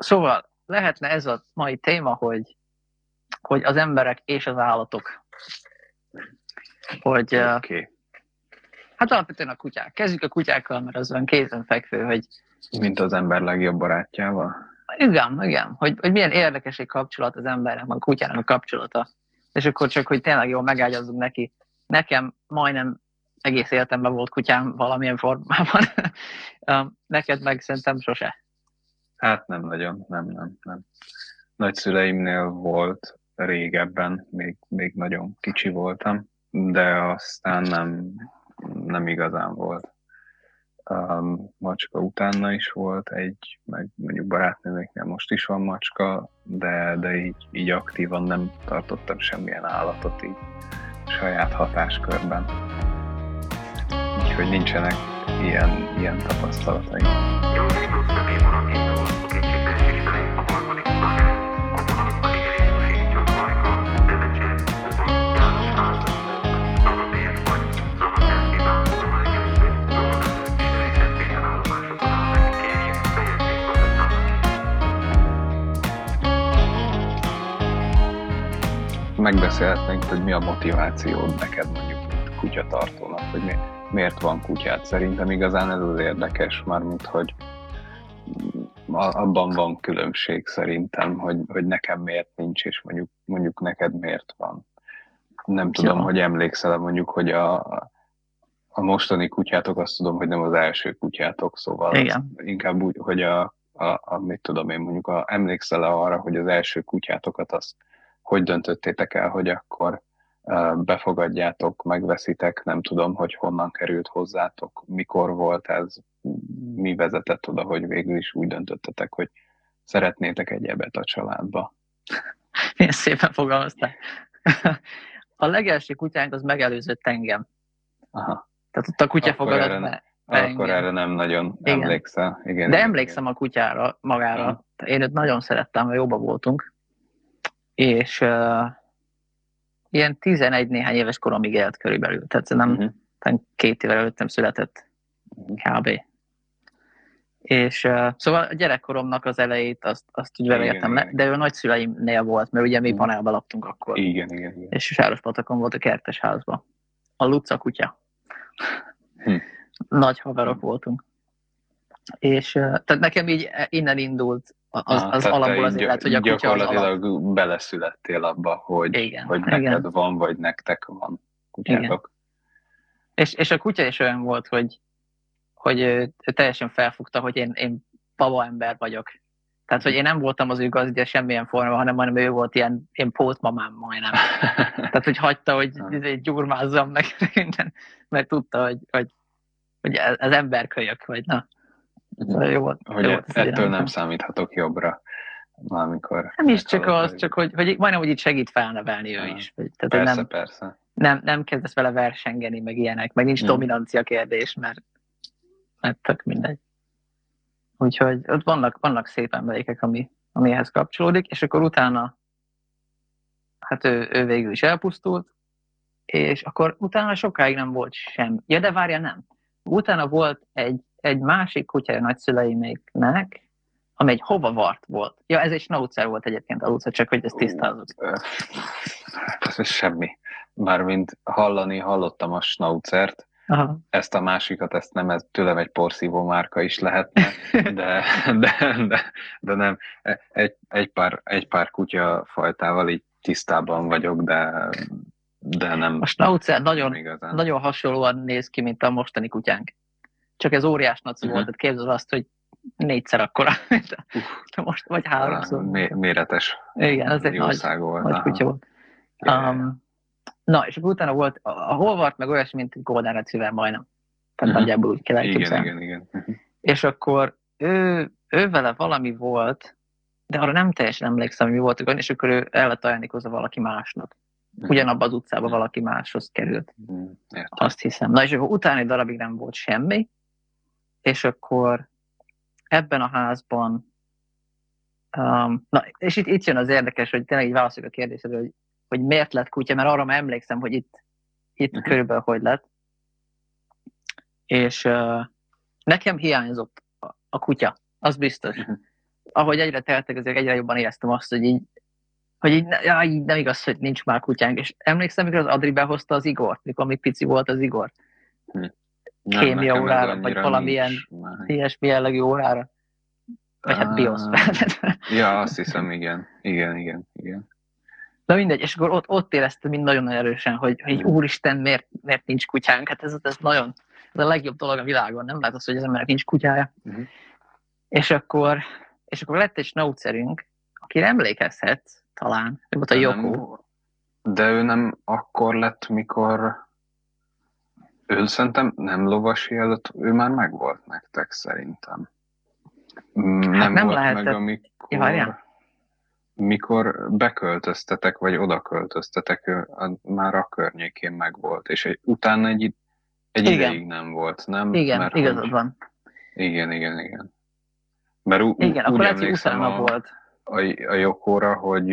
Szóval lehetne ez a mai téma, hogy, hogy az emberek és az állatok. Hogy, uh, Oké. hát alapvetően a kutyák. Kezdjük a kutyákkal, mert az olyan kézenfekvő, hogy Mint az ember legjobb barátjával. igen, igen, hogy, hogy milyen érdekes egy kapcsolat az embernek, a kutyának a kapcsolata. És akkor csak, hogy tényleg jól megágyazzunk neki. Nekem majdnem egész életemben volt kutyám valamilyen formában. Neked meg szerintem sose. Hát nem nagyon, nem, nem, nem. Nagyszüleimnél volt régebben, még, még nagyon kicsi voltam, de aztán nem, nem igazán volt. Um, macska utána is volt egy, meg mondjuk barátnőmeknél most is van macska, de, de így, így aktívan nem tartottam semmilyen állatot így saját hatáskörben. Úgyhogy nincsenek ilyen, ilyen tapasztalataim. Megbeszélhetnénk, hogy mi a motivációd neked mondjuk, kutyatartónak, hogy mi, miért van kutyád. Szerintem igazán ez az érdekes, mármint, hogy abban van különbség szerintem, hogy, hogy nekem miért nincs, és mondjuk, mondjuk neked miért van. Nem tudom, Ja. hogy emlékszel mondjuk, hogy a, a mostani kutyátok, azt tudom, hogy nem az első kutyátok, szóval Igen. inkább úgy, hogy a, a, a mit tudom én, mondjuk a, emlékszel arra, hogy az első kutyátokat azt hogy döntöttétek el, hogy akkor befogadjátok, megveszitek, nem tudom, hogy honnan került hozzátok, mikor volt ez, mi vezetett oda, hogy végül is úgy döntöttetek, hogy szeretnétek egy ebet a családba. Milyen szépen fogalmaztál. A legelső kutyánk az megelőzött engem. Aha, Tehát ott a kutya Akkor fogadott erre be, be akkor engem. erre nem nagyon Igen. emlékszel. Igen, De igen, emlékszem a kutyára, magára. Aha. Én őt nagyon szerettem, mert jóba voltunk. És uh, ilyen 11 néhány éves koromig élt körülbelül. Tehát nem talán két évvel előttem született Mhm. kb. És uh, szóval a gyerekkoromnak az elejét azt, azt úgy vele Igen, értem le, igen. de ő nagyszüleimnél volt, mert ugye mi Mhm. panelba laktunk akkor. Igen, igen, igen. és Sárospatakon volt a kertes házban. A Luca kutya. Hm. Nagy haverok voltunk. És tehát nekem így innen indult az, Aha, az alapból az élet, hogy a kutya az alap. Gyakorlatilag beleszülettél abba, hogy, Igen, hogy igen. neked van, vagy nektek van kutyátok. És, és a kutya is olyan volt, hogy, hogy teljesen felfogta, hogy én, én baba ember vagyok. Tehát, hogy én nem voltam az ő gazdja semmilyen formában, hanem, hanem ő volt ilyen, ilyen pótmamám majdnem. Tehát, hogy hagyta, hogy Ha. izé gyurmázzam meg minden, mert tudta, hogy, hogy, hogy ez ez emberkölyök, vagy na. Szóval jó hogy jó ettől nem számíthatok jobbra, amikor... Nem is csak meghalok, az, csak hogy, hogy majdnem, hogy itt segít felnevelni ő is. Tehát, Persze, nem, persze. nem, nem kezdesz vele versengeni, meg ilyenek, meg nincs Mm. dominancia kérdés, mert, mert tök mindegy. Úgyhogy ott vannak, vannak szép emlékek, ami, ami ehhez kapcsolódik, és akkor utána hát ő, ő végül is elpusztult, és akkor utána sokáig nem volt sem. Ja, de várja, nem. Utána volt egy, egy másik kutyája nagyszüleiméknek, ami egy hovavart volt. Ja, ez egy schnauzer volt egyébként a utca, csak hogy ezt tisztázok. Ö, Ez ez semmi. Mármint hallani, hallottam a schnauzert, Aha. ezt a másikat, ezt nem, ez tőlem egy porszívó márka is lehetne, de, de, de, de nem. Egy, egy, pár, egy pár kutya fajtával így tisztában vagyok, de, de nem, A schnauzer nagyon, igazán. nagyon hasonlóan néz ki, mint a mostani kutyánk. Csak ez óriás naci Mhm. volt, tehát képzeld azt, hogy négyszer akkora, mint most, vagy háromszor. Mé- méretes Igen, ez egy nagy, volt. nagy kutya volt. Um, na, és akkor utána volt, a, Holvart meg olyasmi, mint egy Golden Retriever majdnem. Tehát Mhm. nagyjából úgy kell igen, elképzelni. igen, igen. Mhm. És akkor ő, ő vele valami volt, de arra nem teljesen emlékszem, hogy mi volt, és akkor ő el lett ajándékozva valaki másnak. Ugyanabban az utcában valaki máshoz került. Mhm. Értem. Azt hiszem. Na és akkor utána egy darabig nem volt semmi, és akkor ebben a házban, um, na és itt, itt jön az érdekes, hogy tényleg így válaszoljuk a kérdésre, hogy, hogy miért lett kutya, mert arra már emlékszem, hogy itt, itt Mhm. körülbelül hogy lett. És uh, nekem hiányzott a, a kutya, az biztos. Mhm. ahogy egyre teltek, azért egyre jobban éreztem azt, hogy így, hogy így, já, így nem igaz, hogy nincs már kutyánk. És emlékszem, mikor az Adri behozta az Igort, mikor még pici volt az Igor. Kémia órára, vagy valamilyen ilyesmi jellegű órára. Vagy hát. BIOS. Ja, azt hiszem, igen. Igen, igen, igen. Na mindegy, és akkor ott, ott éreztem mind nagyon erősen, hogy, hogy úristen, miért, miért nincs kutyánk? Hát ez, ez nagyon, ez a legjobb dolog a világon, nem lehet az, hogy az embernek nincs kutyája. Mhm. És akkor, és akkor lett egy snaucerünk, akire emlékezhetsz, talán, ő volt a nem- De ő nem akkor lett, mikor ő szerintem nem lovasi előtt, ő már megvolt nektek szerintem. Nem, Hát nem volt lehetett. meg, amikor, mikor beköltöztetek, vagy oda költöztetek, ő már a környékén megvolt, és egy, utána egy, egy Igen. ideig nem volt, nem? Igen, Mert igazad hogy- van. Igen, igen, igen. Mert ú- Igen, úgy akkor emlékszem a, volt. a, a Jokóra, hogy,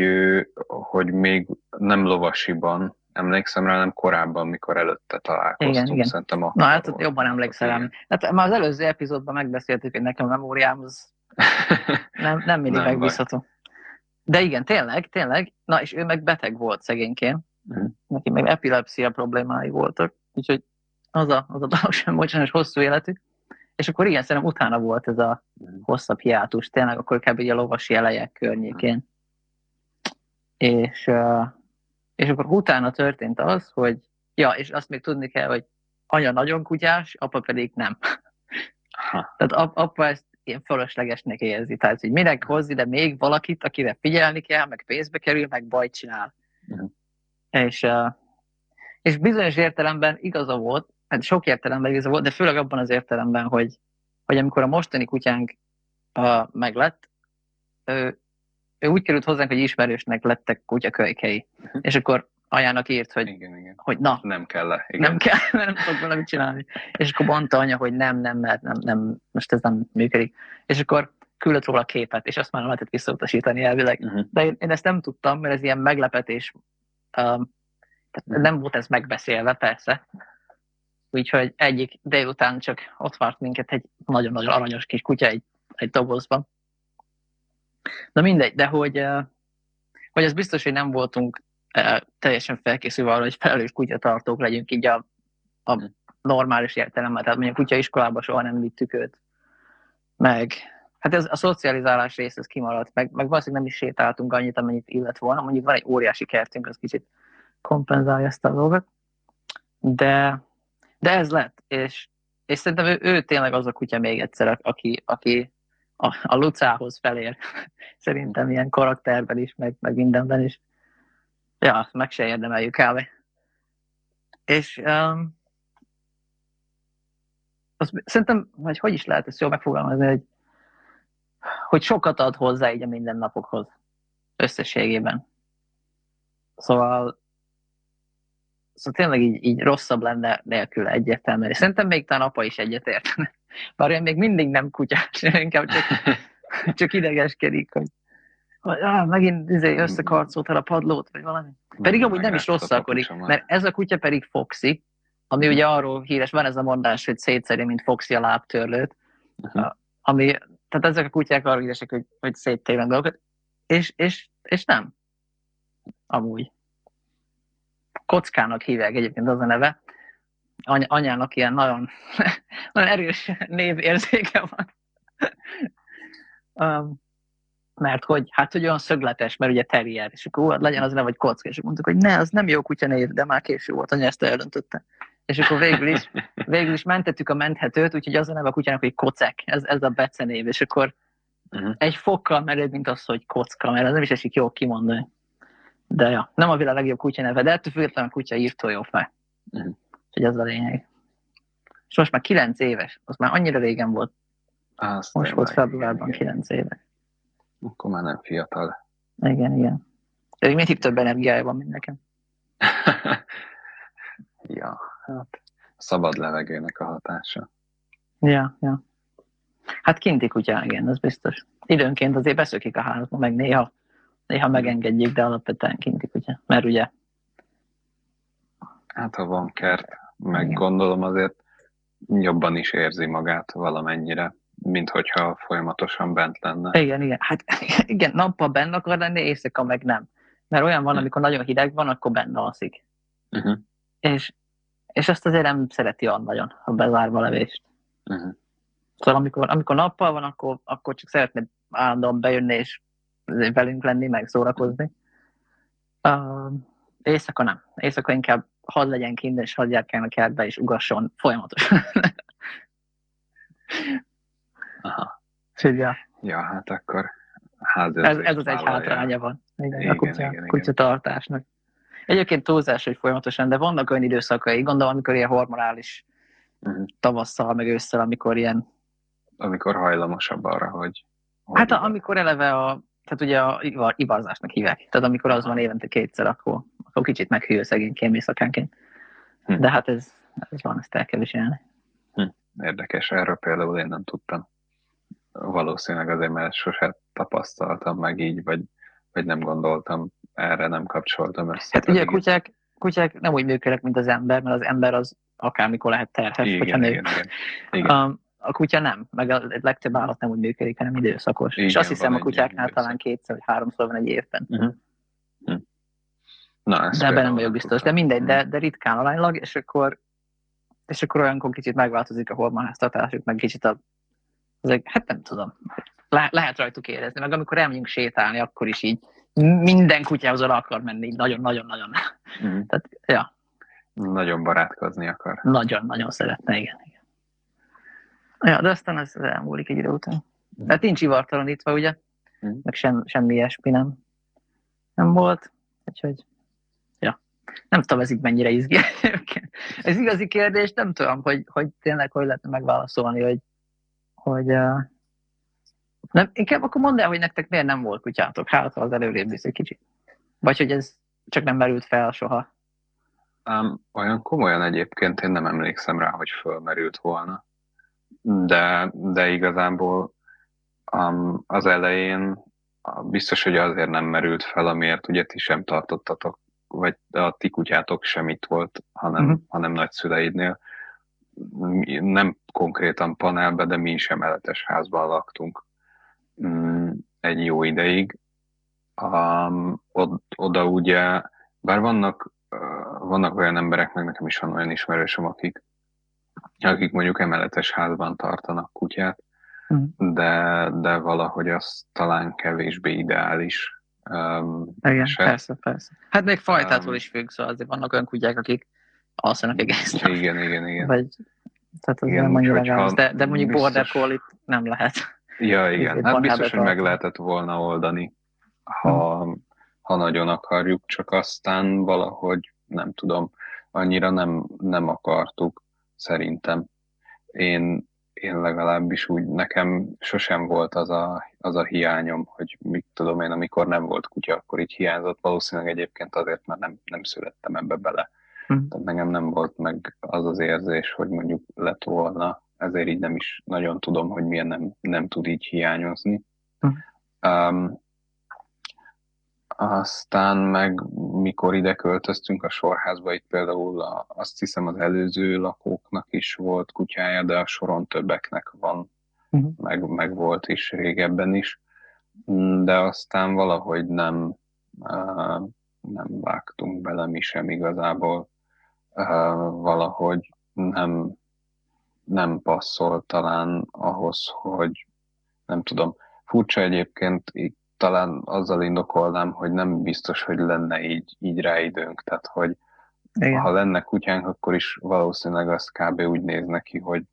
hogy még nem lovasiban, emlékszem rá, nem korábban, mikor előtte találkoztunk. Igen, igen. Szerintem akkor Na hát volt. jobban emlékszel rám. Hát már az előző epizódban megbeszéltük, hogy nekem a memóriám az nem, nem mindig Nem megbízható. De igen, tényleg, tényleg. Na, és ő meg beteg volt szegényként. Mhm. Neki meg epilepsia problémái voltak. Úgyhogy az a, az a dolog sem volt sajnos hosszú életű. És akkor igen, szerintem utána volt ez a Mhm. hosszabb hiátus, tényleg akkor kb. a lovasi elejek környékén. És, uh, és akkor utána történt az, hogy ja, és azt még tudni kell, hogy anya nagyon kutyás, apa pedig nem. Ha, Tehát ap- apa ezt ilyen fölöslegesnek érzi. Tehát, hogy minek hoz ide még valakit, akire figyelni kell, meg pénzbe kerül, meg bajt csinál. Mhm. És, és bizonyos értelemben igaza volt, hát sok értelemben igaza volt, de főleg abban az értelemben, hogy, hogy amikor a mostani kutyánk uh, meglett, ő, ő úgy került hozzánk, hogy ismerősnek lettek kutyakölykei. Mhm. És akkor anyának írt, hogy, igen, igen. hogy na, Nem kell le. Igen. nem kell, mert nem tudok vele mit csinálni. És akkor mondta anya, hogy nem, nem, mert nem, nem, most ez nem működik. És akkor küldött róla képet, és azt már nem lehetett visszautasítani elvileg. Uh-huh. De én, én ezt nem tudtam, mert ez ilyen meglepetés. Um, tehát nem volt ez megbeszélve, persze. Úgyhogy egyik délután csak ott várt minket egy nagyon-nagyon aranyos kis kutya egy, egy dobozban. Na mindegy, de hogy, hogy az biztos, hogy nem voltunk teljesen felkészülve arra, hogy felelős kutyatartók legyünk így a, a normális értelemben. Tehát mondjuk kutyaiskolába soha nem vittük őt. Meg, hát ez a szocializálás rész, ez kimaradt, meg, meg valószínűleg nem is sétáltunk annyit, amennyit illet volna. Mondjuk van egy óriási kertünk, az kicsit kompenzálja ezt a dolgot. De, de ez lett, és, és szerintem ő, ő tényleg az a kutya még egyszer, aki, aki a, a Lucához felér. Szerintem ilyen karakterben is, meg, meg mindenben is. Ja, azt meg se érdemeljük el. És um, az, szerintem, vagy hogy is lehet ezt jól megfogalmazni, hogy, hogy sokat ad hozzá így a mindennapokhoz összességében. Szóval Szóval tényleg így, így rosszabb lenne nélkül egyértelműen. És szerintem még talán apa is egyetértene. Bár én még mindig nem kutyás, inkább csak, csak idegeskedik, hogy, ah, megint izé, összekarcoltál a padlót, vagy valami. Pedig amúgy nem is rosszalkodik, mert ez a kutya pedig Foxy, ami ugye arról híres, van ez a mondás, hogy szétszeri, mint Foxy a lábtörlőt, Uh-huh. ami, tehát ezek a kutyák arra híresek, hogy, hogy széttérnek dolgokat, és, és, és nem. Amúgy. Kockának hívják egyébként az a neve. Any, anyának ilyen nagyon, nagyon erős névérzéke van. um, mert hogy, hát, hogy olyan szögletes, mert ugye terrier, és akkor hát legyen az neve, vagy kocka, és mondtuk, hogy ne, az nem jó kutya név, de már késő volt, anya ezt eldöntötte. És akkor végül is, végül is mentettük a menthetőt, úgyhogy az a neve a kutyának, hogy kocek, ez, ez a becenév, és akkor Uh-huh. egy fokkal mered, mint az, hogy kocka, mert az nem is esik jól kimondani. De ja, nem a világ legjobb kutya neve, de ettől függetlenül a kutya írtó jó fej. Mhm. Úgyhogy ez a lényeg. És most már 9 éves, az már annyira régen volt, Azt most volt februárban igen, 9 éves. Akkor már nem fiatal. Igen, igen. Pedig mindig több energiája van, mint nekem. ja, hát a szabad levegőnek a hatása. Ja, ja. Hát kinti kutya, igen, ez biztos. Időnként azért beszökik a házba, meg néha, néha megengedjük, de alapvetően kinti kutya. Mert ugye, Hát ha van kert, meg Igen. gondolom azért jobban is érzi magát valamennyire, mint hogyha folyamatosan bent lenne. Igen, igen. Hát igen, nappal benne akar lenni, éjszaka meg nem. Mert olyan van, Hm. amikor nagyon hideg van, akkor benne alszik. Uh-huh. És, és azt azért nem szereti olyan nagyon, a bezárva levést. Uh-huh. Szóval amikor, amikor nappal van, akkor, akkor csak szeretne állandóan bejönni és velünk lenni, meg szórakozni. Uh, éjszaka nem. Éjszaka inkább hadd legyen kint, és hadd járkáljon a kertbe, és ugasson folyamatosan. Aha. Úgyhogy, ja, Ja, hát akkor ez, ez az egy hátránya van. Igen, Igen, a kutya, igen, igen. kutya tartásnak. Egyébként túlzás, hogy folyamatosan, de vannak olyan időszakai, gondolom, amikor ilyen hormonális Mhm. tavasszal, meg ősszel, amikor ilyen Amikor hajlamosabb arra, hogy... hogy Hát a, amikor eleve a, tehát ugye a ivar, ivarzásnak hívják. Tehát amikor az van évente kétszer, akkor kicsit meghűl szegényként éjszakánként. Hm. De hát ez, ez van, ezt el kell viselni. Érdekes, erről például én nem tudtam. Valószínűleg azért, mert sose tapasztaltam meg így, vagy, vagy nem gondoltam erre, nem kapcsoltam össze. Hát ugye a kutyák, kutyák nem úgy működnek, mint az ember, mert az ember az akármikor lehet terhes, igen, hogyha nő. igen, igen, igen. Um, a kutya nem, meg a legtöbb állat nem úgy működik, hanem időszakos. Igen, És azt hiszem a egy kutyáknál talán kétszer vagy háromszor van egy évben. Uh-huh. Na, De ebben nem vagyok biztos. De mindegy, de, Hm. de ritkán aránylag, és akkor, és akkor olyankor kicsit megváltozik a hormonháztatásuk, meg kicsit a, ezek, hát nem tudom, Le, lehet rajtuk érezni, meg amikor elmegyünk sétálni, akkor is így minden kutyához oda akar menni, nagyon-nagyon-nagyon. Mhm. Tehát, ja, Nagyon barátkozni akar. nagyon-nagyon szeretne, igen. igen. Ja, de aztán ez elmúlik egy idő után. Tehát nincs ivartalanítva, ugye? Mhm. Meg sem, semmi ilyesmi nem, nem volt. Úgyhogy. Nem tudom, ez így mennyire izgi. ez igazi kérdés, nem tudom, hogy, hogy tényleg hogy lehetne megválaszolni, hogy, hogy uh, nem, inkább akkor mondd el, hogy nektek miért nem volt kutyátok, hát ha az előrébb visz egy kicsit. Vagy hogy ez csak nem merült fel soha. Um, olyan komolyan egyébként én nem emlékszem rá, hogy fölmerült volna. De, de igazából um, az elején biztos, hogy azért nem merült fel, amiért ugye ti sem tartottatok, vagy a ti kutyátok sem itt volt, hanem, uh-huh. hanem nagyszüleidnél. Mi- Nem konkrétan panelbe, de mi is emeletes házban laktunk mm, egy jó ideig. Um, od, oda ugye, bár vannak, uh, vannak olyan emberek, meg nekem is van olyan ismerősöm, akik, akik mondjuk emeletes házban tartanak kutyát, Mhm. de, de valahogy az talán kevésbé ideális. Um, Igen, eset. persze, persze. Hát még fajtától Um, is függ, szóval azért vannak olyan kutyák, akik alszanak egész nap. igen, igen, igen. Vagy, tehát az Igen, nem annyira gáz, de, de mondjuk biztos- border collie nem lehet. Ja, igen. Hát biztos, hogy meg lehetett volna oldani, ha, ha nagyon akarjuk, csak aztán valahogy, nem tudom, annyira nem, nem akartuk, szerintem. Én, én legalábbis úgy, nekem sosem volt az a, az a hiányom, hogy tudom én, amikor nem volt kutya, akkor így hiányzott. Valószínűleg egyébként azért, mert nem, nem születtem ebbe bele. Hm. Tehát nekem nem volt meg az az érzés, hogy mondjuk lett volna, ezért így nem is nagyon tudom, hogy milyen nem, nem tud így hiányozni. Hm. Um, aztán meg, mikor ide költöztünk a sorházba, itt például a, azt hiszem az előző lakóknak is volt kutyája, de a soron többeknek van, Mhm. meg, meg volt is régebben is. Mm, De aztán valahogy nem, nem vágtunk bele mi sem igazából. Valahogy nem, nem passzol talán ahhoz, hogy nem tudom. Furcsa egyébként, talán azzal indokolnám, hogy nem biztos, hogy lenne így, így rá időnk. Tehát, hogy Igen. ha lenne kutyánk, akkor is valószínűleg az kb. úgy néz neki, hogy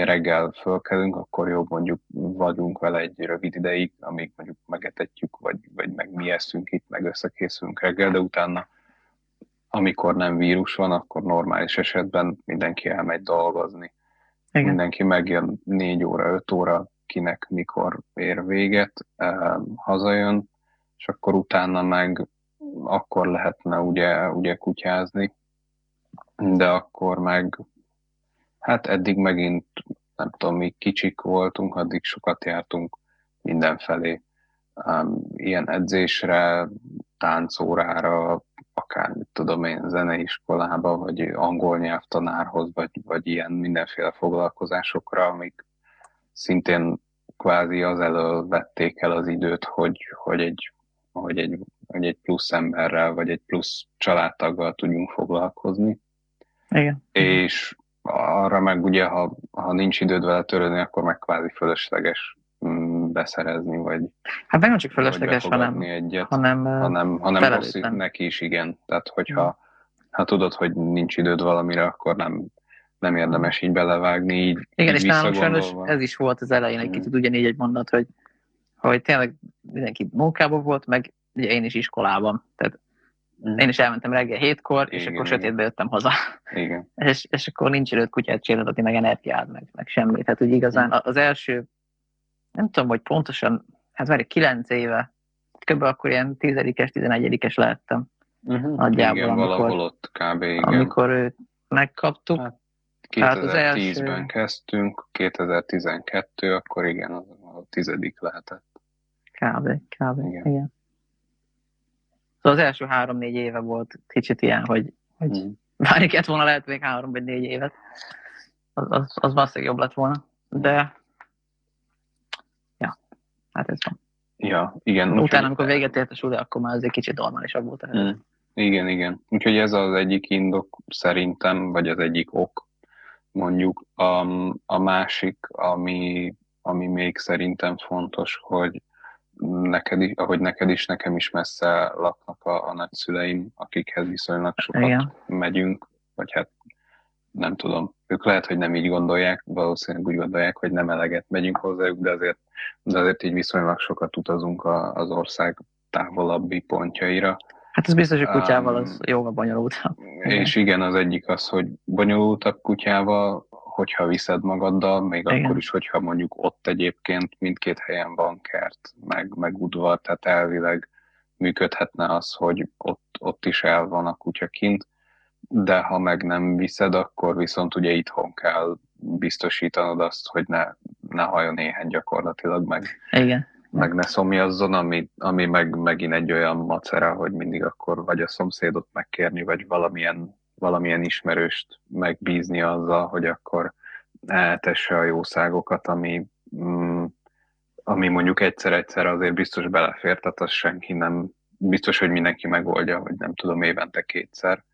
reggel fölkelünk, akkor jobb mondjuk vagyunk vele egy rövid ideig, amíg mondjuk megetetjük, vagy, vagy meg mi eszünk itt, meg összekészülünk reggel, de utána amikor nem vírus van, akkor normális esetben mindenki elmegy dolgozni. Igen. Mindenki megjön 4 óra, 5 óra, kinek mikor ér véget, eh, hazajön, és akkor utána meg akkor lehetne ugye, ugye kutyázni, de akkor meg hát eddig megint nem tudom, mi kicsik voltunk, addig sokat jártunk mindenfelé. Ilyen edzésre, táncórára, akár mit tudom én, zeneiskolába, vagy angol nyelvtanárhoz, vagy, vagy ilyen mindenféle foglalkozásokra, amik, szintén kvázi az elől vették el az időt, hogy, hogy, egy, hogy, egy, hogy egy plusz emberrel, vagy egy plusz családtaggal tudjunk foglalkozni. Igen. És arra meg ugye, ha, ha nincs időd vele törődni, akkor meg kvázi fölösleges mm, beszerezni, vagy Hát meg nem csak fölösleges, hanem, egyet, hanem, hanem, hanem rossz neki is, igen. Tehát, hogyha hmm. ha tudod, hogy nincs időd valamire, akkor nem, nem érdemes így belevágni. Így, igen, így és nálam sajnos ez is volt az elején egy hmm. kicsit ugyanígy egy mondat, hogy, hogy tényleg mindenki munkában volt, meg ugye én is iskolában. Tehát Mm. Én is elmentem reggel hétkor, igen, és akkor igen. sötétbe jöttem haza. Igen. és, és akkor nincs időt kutyát csinálni, meg energiád, meg, meg semmi. Tehát úgy igazán mm. az első, nem tudom, hogy pontosan, hát várj, kilenc éve, kb. akkor ilyen tizedikes, tizenegyedikes lehettem. Uh-huh. Nagyjából, igen, amikor, valahol ott kb. Igen. Amikor őt megkaptuk. Hát, 2010-ben hát első... kezdtünk, 2012, akkor igen, a tizedik lehetett. Kb. kb. Igen. igen. Szóval az első három-négy éve volt kicsit ilyen, hogy, hogy mm. várni kellett volna lehet még három vagy négy évet. Az, az, az valószínűleg jobb lett volna. De ja, hát ez van. Ja, igen. Utána, úgyhogy... amikor véget ért a suli, akkor már azért kicsit normálisabb volt. Mm. Igen, igen. Úgyhogy ez az egyik indok szerintem, vagy az egyik ok, mondjuk. A, a másik, ami, ami még szerintem fontos, hogy neked ahogy neked is, nekem is messze laknak a, a nagyszüleim, akikhez viszonylag sokat Igen. megyünk, vagy hát nem tudom, ők lehet, hogy nem így gondolják, valószínűleg úgy gondolják, hogy nem eleget megyünk hozzájuk, de azért, de azért így viszonylag sokat utazunk a, az ország távolabbi pontjaira. Hát ez biztos, hogy kutyával az um, jóval bonyolultabb. És igen, az egyik az, hogy bonyolultabb kutyával, hogyha viszed magaddal, még Igen. akkor is, hogyha mondjuk ott egyébként mindkét helyen van kert, meg, meg udvar, tehát elvileg működhetne az, hogy ott, ott is el van a kutya kint, de ha meg nem viszed, akkor viszont ugye itthon kell biztosítanod azt, hogy ne, ne hajjon éhen gyakorlatilag, meg, Igen. meg ne szomjazzon, ami, ami meg, megint egy olyan macera, hogy mindig akkor vagy a szomszédot megkérni, vagy valamilyen valamilyen ismerőst megbízni azzal, hogy akkor eltesse a jószágokat, ami, mm, ami mondjuk egyszer-egyszer azért biztos belefér, tehát az senki nem, biztos, hogy mindenki megoldja, hogy nem tudom, évente kétszer.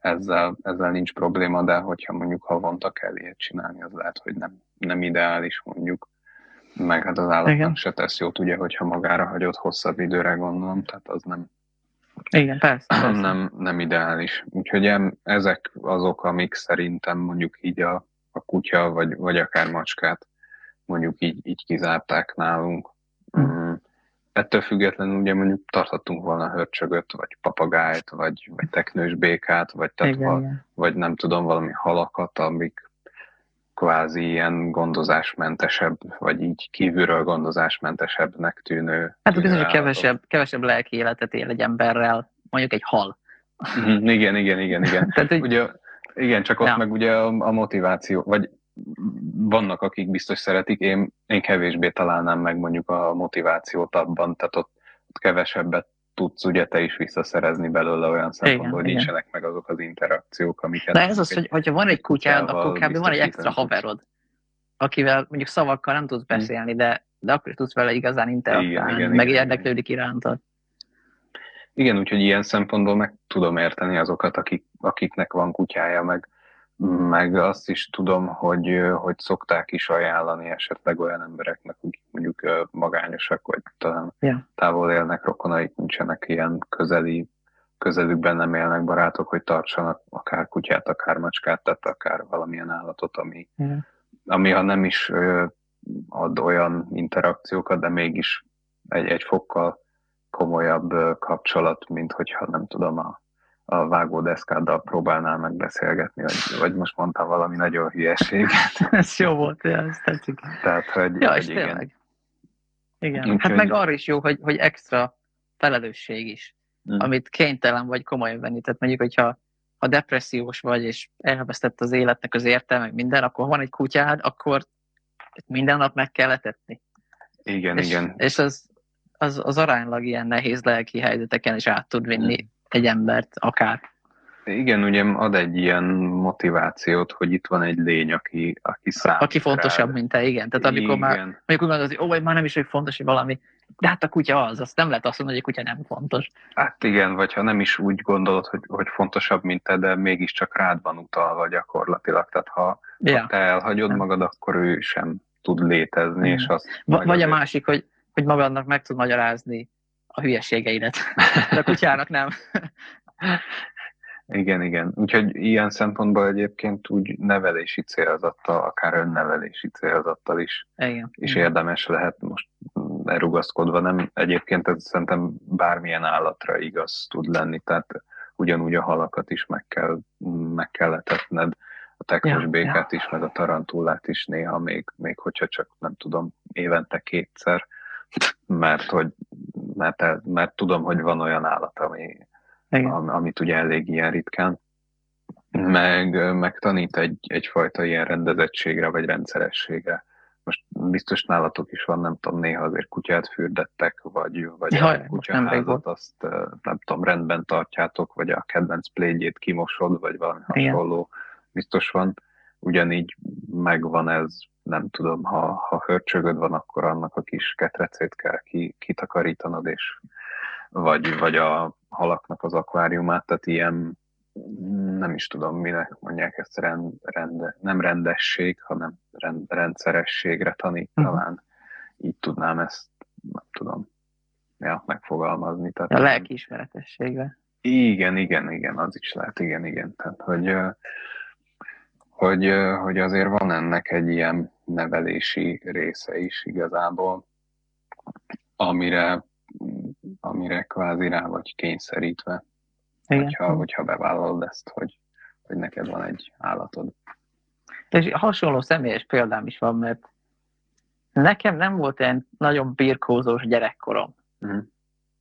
Ezzel, ezzel nincs probléma, de hogyha mondjuk havonta kell ilyet csinálni, az lehet, hogy nem, nem ideális mondjuk. Meg hát az állatnak Igen. se tesz jót, ugye, hogyha magára hagyott hosszabb időre gondolom, tehát az nem, igen, persze. persze. Nem, nem ideális. Úgyhogy ezek azok, amik szerintem mondjuk így a, a kutya, vagy, vagy akár macskát mondjuk így, így kizárták nálunk. Mm. Ettől függetlenül ugye mondjuk tarthattunk volna hörcsögöt, vagy papagájt, vagy, vagy teknős békát, vagy, tehát igen, igen. vagy nem tudom, valami halakat, amik kvázi ilyen gondozásmentesebb, vagy így kívülről gondozásmentesebbnek tűnő. Hát biztos, hogy kevesebb, kevesebb lelki életet él egy emberrel, mondjuk egy hal. Mhm, igen, igen, igen, igen. Tehát, hogy... ugye, igen, csak ott ja. meg ugye a, a motiváció, vagy vannak, akik biztos szeretik, én, én kevésbé találnám meg mondjuk a motivációt abban, tehát ott, ott kevesebbet tudsz ugye te is visszaszerezni belőle olyan szempontból, hogy nincsenek meg azok az interakciók, amiket... De ez az, hogy hogyha van egy kutyád, akkor kb. van egy extra haverod, akivel mondjuk szavakkal nem tudsz beszélni, hmm. de, de akkor is tudsz vele igazán interaktálni, igen, meg igen, érdeklődik igen. irántad. Igen, úgyhogy ilyen szempontból meg tudom érteni azokat, akik, akiknek van kutyája, meg, meg azt is tudom, hogy, hogy szokták is ajánlani esetleg olyan embereknek, akik mondjuk magányosak, vagy talán yeah. távol élnek, rokonaik nincsenek ilyen közeli, közelükben nem élnek barátok, hogy tartsanak akár kutyát, akár macskát, tehát akár valamilyen állatot, ami, yeah. ami ha nem is ad olyan interakciókat, de mégis egy, egy fokkal komolyabb kapcsolat, mint hogyha nem tudom, a a vágódeszkáddal próbálnál megbeszélgetni, vagy, vagy most mondtam valami nagyon hülyeséget. ez jó volt, ja, ez tetszik. Tehát, hogy, ja, hogy igen. Tényleg. Igen, Úgy, hát hogy... meg arra is jó, hogy, hogy extra felelősség is, hmm. amit kénytelen vagy komolyan venni. Tehát mondjuk, hogyha ha depressziós vagy, és elvesztett az életnek az értelme, minden, akkor van egy kutyád, akkor minden nap meg kell etetni. Igen, és, igen. És az, az, az aránylag ilyen nehéz lelki helyzeteken is át tud vinni hmm egy embert, akár. Igen, ugye ad egy ilyen motivációt, hogy itt van egy lény, aki, aki számít Aki fontosabb, rád. mint te, igen. Tehát amikor már, Igen. amikor gondolod, hogy ó, vagy már nem is, hogy fontos, hogy valami, de hát a kutya az, azt nem lehet azt mondani, hogy a kutya nem fontos. Hát igen, vagy ha nem is úgy gondolod, hogy, hogy fontosabb, mint te, de mégiscsak rád van utalva gyakorlatilag. Tehát ha, ha Ja. te elhagyod Nem. magad, akkor ő sem tud létezni, Igen. és azt Va- vagy a másik, hogy, hogy magadnak meg tud magyarázni a hülyeségeidet. De a kutyának nem. Igen, igen. Úgyhogy ilyen szempontból egyébként úgy nevelési célzattal, akár önnevelési célzattal is, Igen. is érdemes lehet most elrugaszkodva. Nem, egyébként ez szerintem bármilyen állatra igaz tud lenni, tehát ugyanúgy a halakat is meg kell, meg kell etetned, a teknős Ja, békát is, meg a tarantulát is néha még, még hogyha csak nem tudom, évente kétszer, mert hogy mert, mert tudom, hogy van olyan állat, ami, am- amit ugye elég ilyen ritkán, meg, meg tanít egy, egyfajta ilyen rendezettségre vagy rendszerességre. Most biztos nálatok is van, nem tudom, néha azért kutyát fürdettek, vagy, vagy Jaj, a kutyaházat azt nem tudom, rendben tartjátok, vagy a kedvenc plégyét kimosod, vagy valami Igen. hasonló biztos van. Ugyanígy megvan ez, nem tudom, ha, ha hörcsögöd van, akkor annak a kis ketrecét kell ki, kitakarítanod, és vagy, vagy a halaknak az akváriumát, tehát ilyen nem is tudom, minek mondják ezt, rend, rend, nem rendesség, hanem rend, rendszerességre tanít Mhm. talán. Így tudnám ezt, nem tudom, ja, megfogalmazni. Tehát, A lelkiismeretességre. igen, igen, igen, az is lehet, igen, igen. Tehát, hogy, hogy, hogy azért van ennek egy ilyen nevelési része is igazából, amire, amire kvázi rá vagy kényszerítve, Igen. hogyha, hogyha bevállalod ezt, hogy, hogy neked van egy állatod. És hasonló személyes példám is van, mert nekem nem volt ilyen nagyon birkózós gyerekkorom. Uh-huh.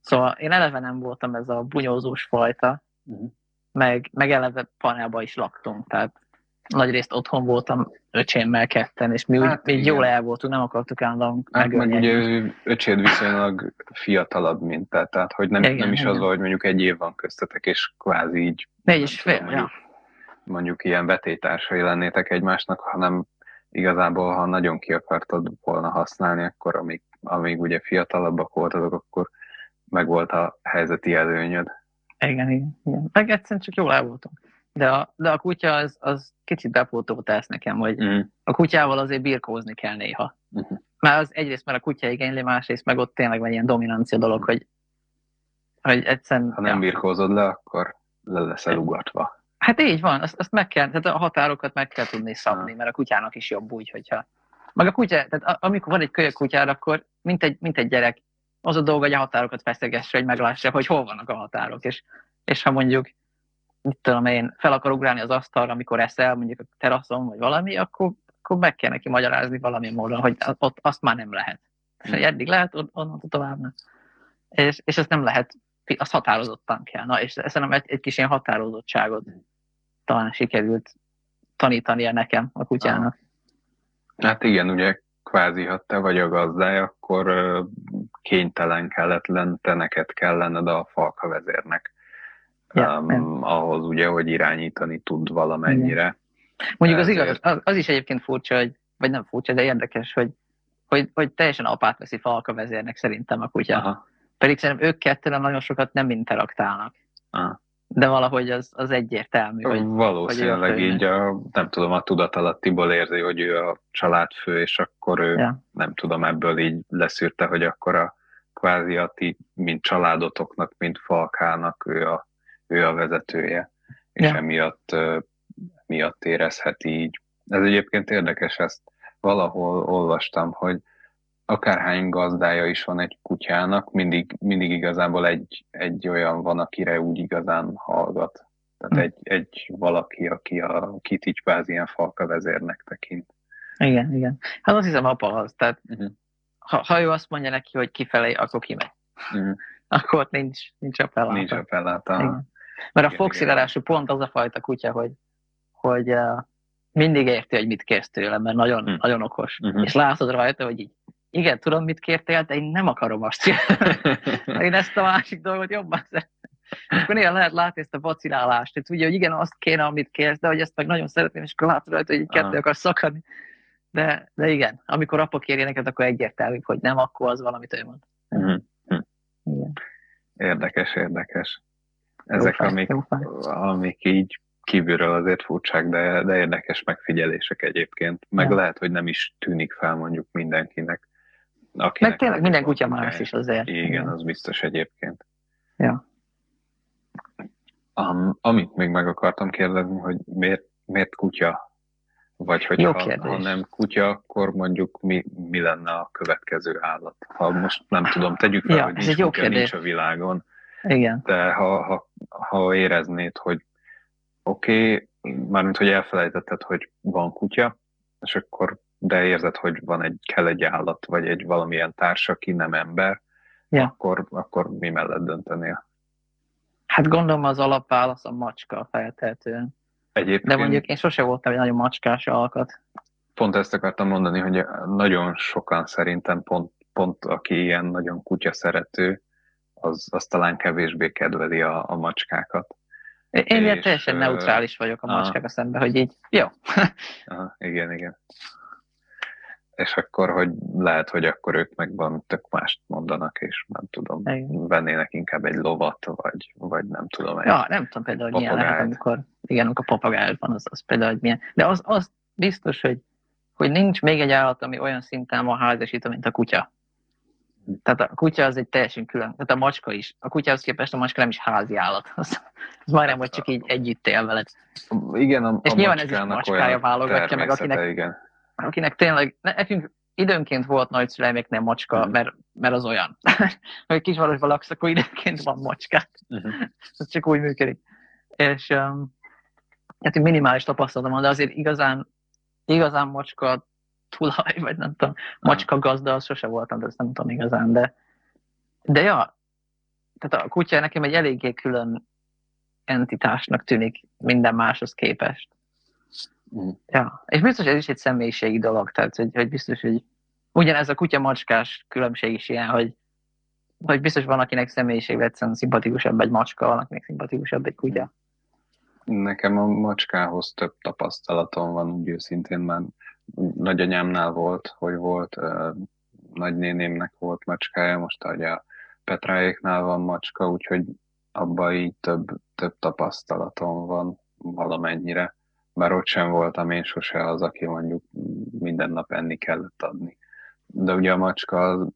Szóval én eleve nem voltam ez a bunyózós fajta, Uh-huh. meg, meg eleve panelba is laktunk, tehát nagyrészt otthon voltam öcsémmel ketten, és mi, Hát úgy, igen. jól el voltunk, nem akartuk állandóan Hát meg ugye ő öcséd viszonylag fiatalabb, mint te, tehát hogy nem, Igen, nem is az igen. van, hogy mondjuk egy év van köztetek, és kvázi így Négy és fél, tudom, ja. mondjuk, mondjuk ilyen vetétársai lennétek egymásnak, hanem igazából, ha nagyon ki akartad volna használni, akkor amíg, amíg ugye fiatalabbak voltatok, akkor meg volt a helyzeti előnyöd. Igen, igen, igen. Meg egyszerűen csak jól el voltunk. De a, de a kutya az, az kicsit ezt nekem, hogy Mm. a kutyával azért birkózni kell néha. Mhm. Már az egyrészt, mert a kutya igényli, másrészt meg ott tényleg van ilyen dominancia dolog, hogy, hogy egyszerűen... Ha nem birkózod le, akkor le leszel ugatva. Hát így van, azt, azt meg kell, tehát a határokat meg kell tudni szabni, mert a kutyának is jobb úgy, hogyha... Meg a kutya, tehát amikor van egy kölyök kutyád, akkor mint egy, mint egy gyerek, az a dolga, hogy a határokat feszegesse, hogy meglássa, hogy hol vannak a határok, és, és ha mondjuk, mit tudom én, fel akar ugrálni az asztalra, amikor eszel, mondjuk a teraszon, vagy valami, akkor, akkor meg kell neki magyarázni valami módon, hogy ott azt már nem lehet. És hogy eddig lehet, on- onnantól tovább nem. És, és ezt nem lehet, azt határozottan kell. Na, és szerintem egy, egy kis ilyen határozottságot talán sikerült tanítania nekem, a kutyának. Hát igen, ugye kvázi, ha te vagy a gazdája, akkor kénytelen kellett lenn, te neked kell lenned a falka vezérnek. Ja, um, ahhoz ugye, hogy irányítani tud valamennyire. Mondjuk az igaz, az, az is egyébként furcsa, hogy, vagy nem furcsa, de érdekes, hogy, hogy, hogy teljesen apát veszi falka vezérnek szerintem a kutya. Aha. Pedig szerintem ők kettően nagyon sokat nem interaktálnak. Aha. De valahogy az, az egyértelmű, hogy Valószínűleg hogy így a, nem tudom, a tudatalattiból érzi, hogy ő a családfő, és akkor ő, Ja. nem tudom, ebből így leszűrte, hogy akkor a kvázi a ti, mint családotoknak, mint falkának ő a, ő a vezetője, és Ja. emiatt miatt érezheti így. Ez egyébként érdekes, ezt valahol olvastam, hogy akárhány gazdája is van egy kutyának, mindig, mindig igazából egy, egy olyan van, akire úgy igazán hallgat. Tehát Hm. egy, egy valaki, aki a, kit így kvázi ilyen falka vezérnek tekint. igen, igen. Hát azt hiszem apa az, tehát Uh-huh. ha, ha ő azt mondja neki, hogy kifelé, akkor kimegy. Uh-huh. Akkor ott nincs, nincs a felállás. Nincs a felláta. Igen. Mert a Igen, Foxy igen. ráadásul pont az a fajta kutya, hogy, hogy uh, mindig érti, hogy mit kérsz tőle, mert nagyon, Hm. nagyon okos. Mhm. És látod rajta, hogy így, igen, tudom, mit kértél, de én nem akarom azt csinálni. Én ezt a másik dolgot jobban szeretem. akkor néha lehet látni ezt a vacilálást. Tehát ugye, hogy igen, azt kéne, amit kérsz, de hogy ezt meg nagyon szeretném, és akkor látod rajta, hogy egy kettő akar szakadni. De, de igen, amikor apa kéri neked, akkor egyértelmű, hogy nem, akkor az valamit ő mond. Mhm. Igen. Érdekes, érdekes. Ezek, Jó fej, amik, jó fej. amik így kívülről azért furcsák, de, de érdekes megfigyelések egyébként. Meg Ja. lehet, hogy nem is tűnik fel mondjuk mindenkinek. Akinek Meg tényleg minden kutya más is azért. Igen, az biztos egyébként. Ja. Um, amit még meg akartam kérdezni, hogy miért, miért kutya? Vagy hogy Jó ha, kérdés. ha nem kutya, akkor mondjuk mi, mi lenne a következő állat? Ha most nem tudom, tegyük fel, Ja, hogy ez nincs egy jó kutya, nincs a világon, Igen. de ha, ha, ha éreznéd, hogy oké, okay, mármint, hogy elfelejtetted, hogy van kutya, és akkor de érzed, hogy van egy, kell egy állat, vagy egy valamilyen társ, aki nem ember, Ja. akkor, akkor mi mellett döntenél? Hát gondolom az alapválasz a macska feltehetően. Egyébként De mondjuk én sose voltam egy nagyon macskás alkat. pont ezt akartam mondani, hogy nagyon sokan szerintem pont, pont aki ilyen nagyon kutya szerető, az, az talán kevésbé kedveli a, a macskákat. Én És, teljesen neutrális vagyok a aha. macskák szemben, hogy így, jó. Aha, igen, igen. És akkor, hogy lehet, hogy akkor ők meg valami tök mást mondanak, és nem tudom, Igen. vennének inkább egy lovat, vagy, vagy nem tudom, egy Ja, nem tudom például, hogy milyen lehet, amikor, igen, amikor papagáj van, az, az például, hogy milyen. De az, az biztos, hogy, hogy nincs még egy állat, ami olyan szinten van házasítva, mint a kutya. Tehát a kutya az egy teljesen külön, tehát a macska is. A kutyához képest a macska nem is házi állat. Az, az majdnem, hogy csak így együtt él veled. Igen, a, És a nyilván ez is macskának macskája válogatja meg, akinek- Igen. Akinek tényleg, ne- nekünk időnként volt nagyszüleimeknél macska, Mhm. mert, mert az olyan. hogy kisvárosban laksz, akkor időnként van macska. Uh-huh. ez csak úgy működik. És um, hát minimális tapasztalatom van, de azért igazán, igazán macska tulaj, vagy nem tudom, macska gazda, az sose voltam, de ezt nem tudom igazán, de, de ja, tehát a kutya nekem egy eléggé külön entitásnak tűnik minden máshoz képest. Mhm. Ja, és biztos ez is egy személyiségi dolog, tehát hogy, hogy biztos, hogy ugyanez a kutya-macskás különbség is ilyen, hogy, hogy biztos van, akinek személyiség egyszerűen szimpatikusabb egy macska, van, akinek szimpatikusabb egy kutya. Nekem a macskához több tapasztalatom van, úgy őszintén már nagyanyámnál volt, hogy volt, nagynénémnek volt macskája, most hogy a Petráéknál van macska, úgyhogy abban így több, több tapasztalatom van valamennyire. Bár ott sem voltam én sose az, aki mondjuk minden nap enni kellett adni. De ugye a macska az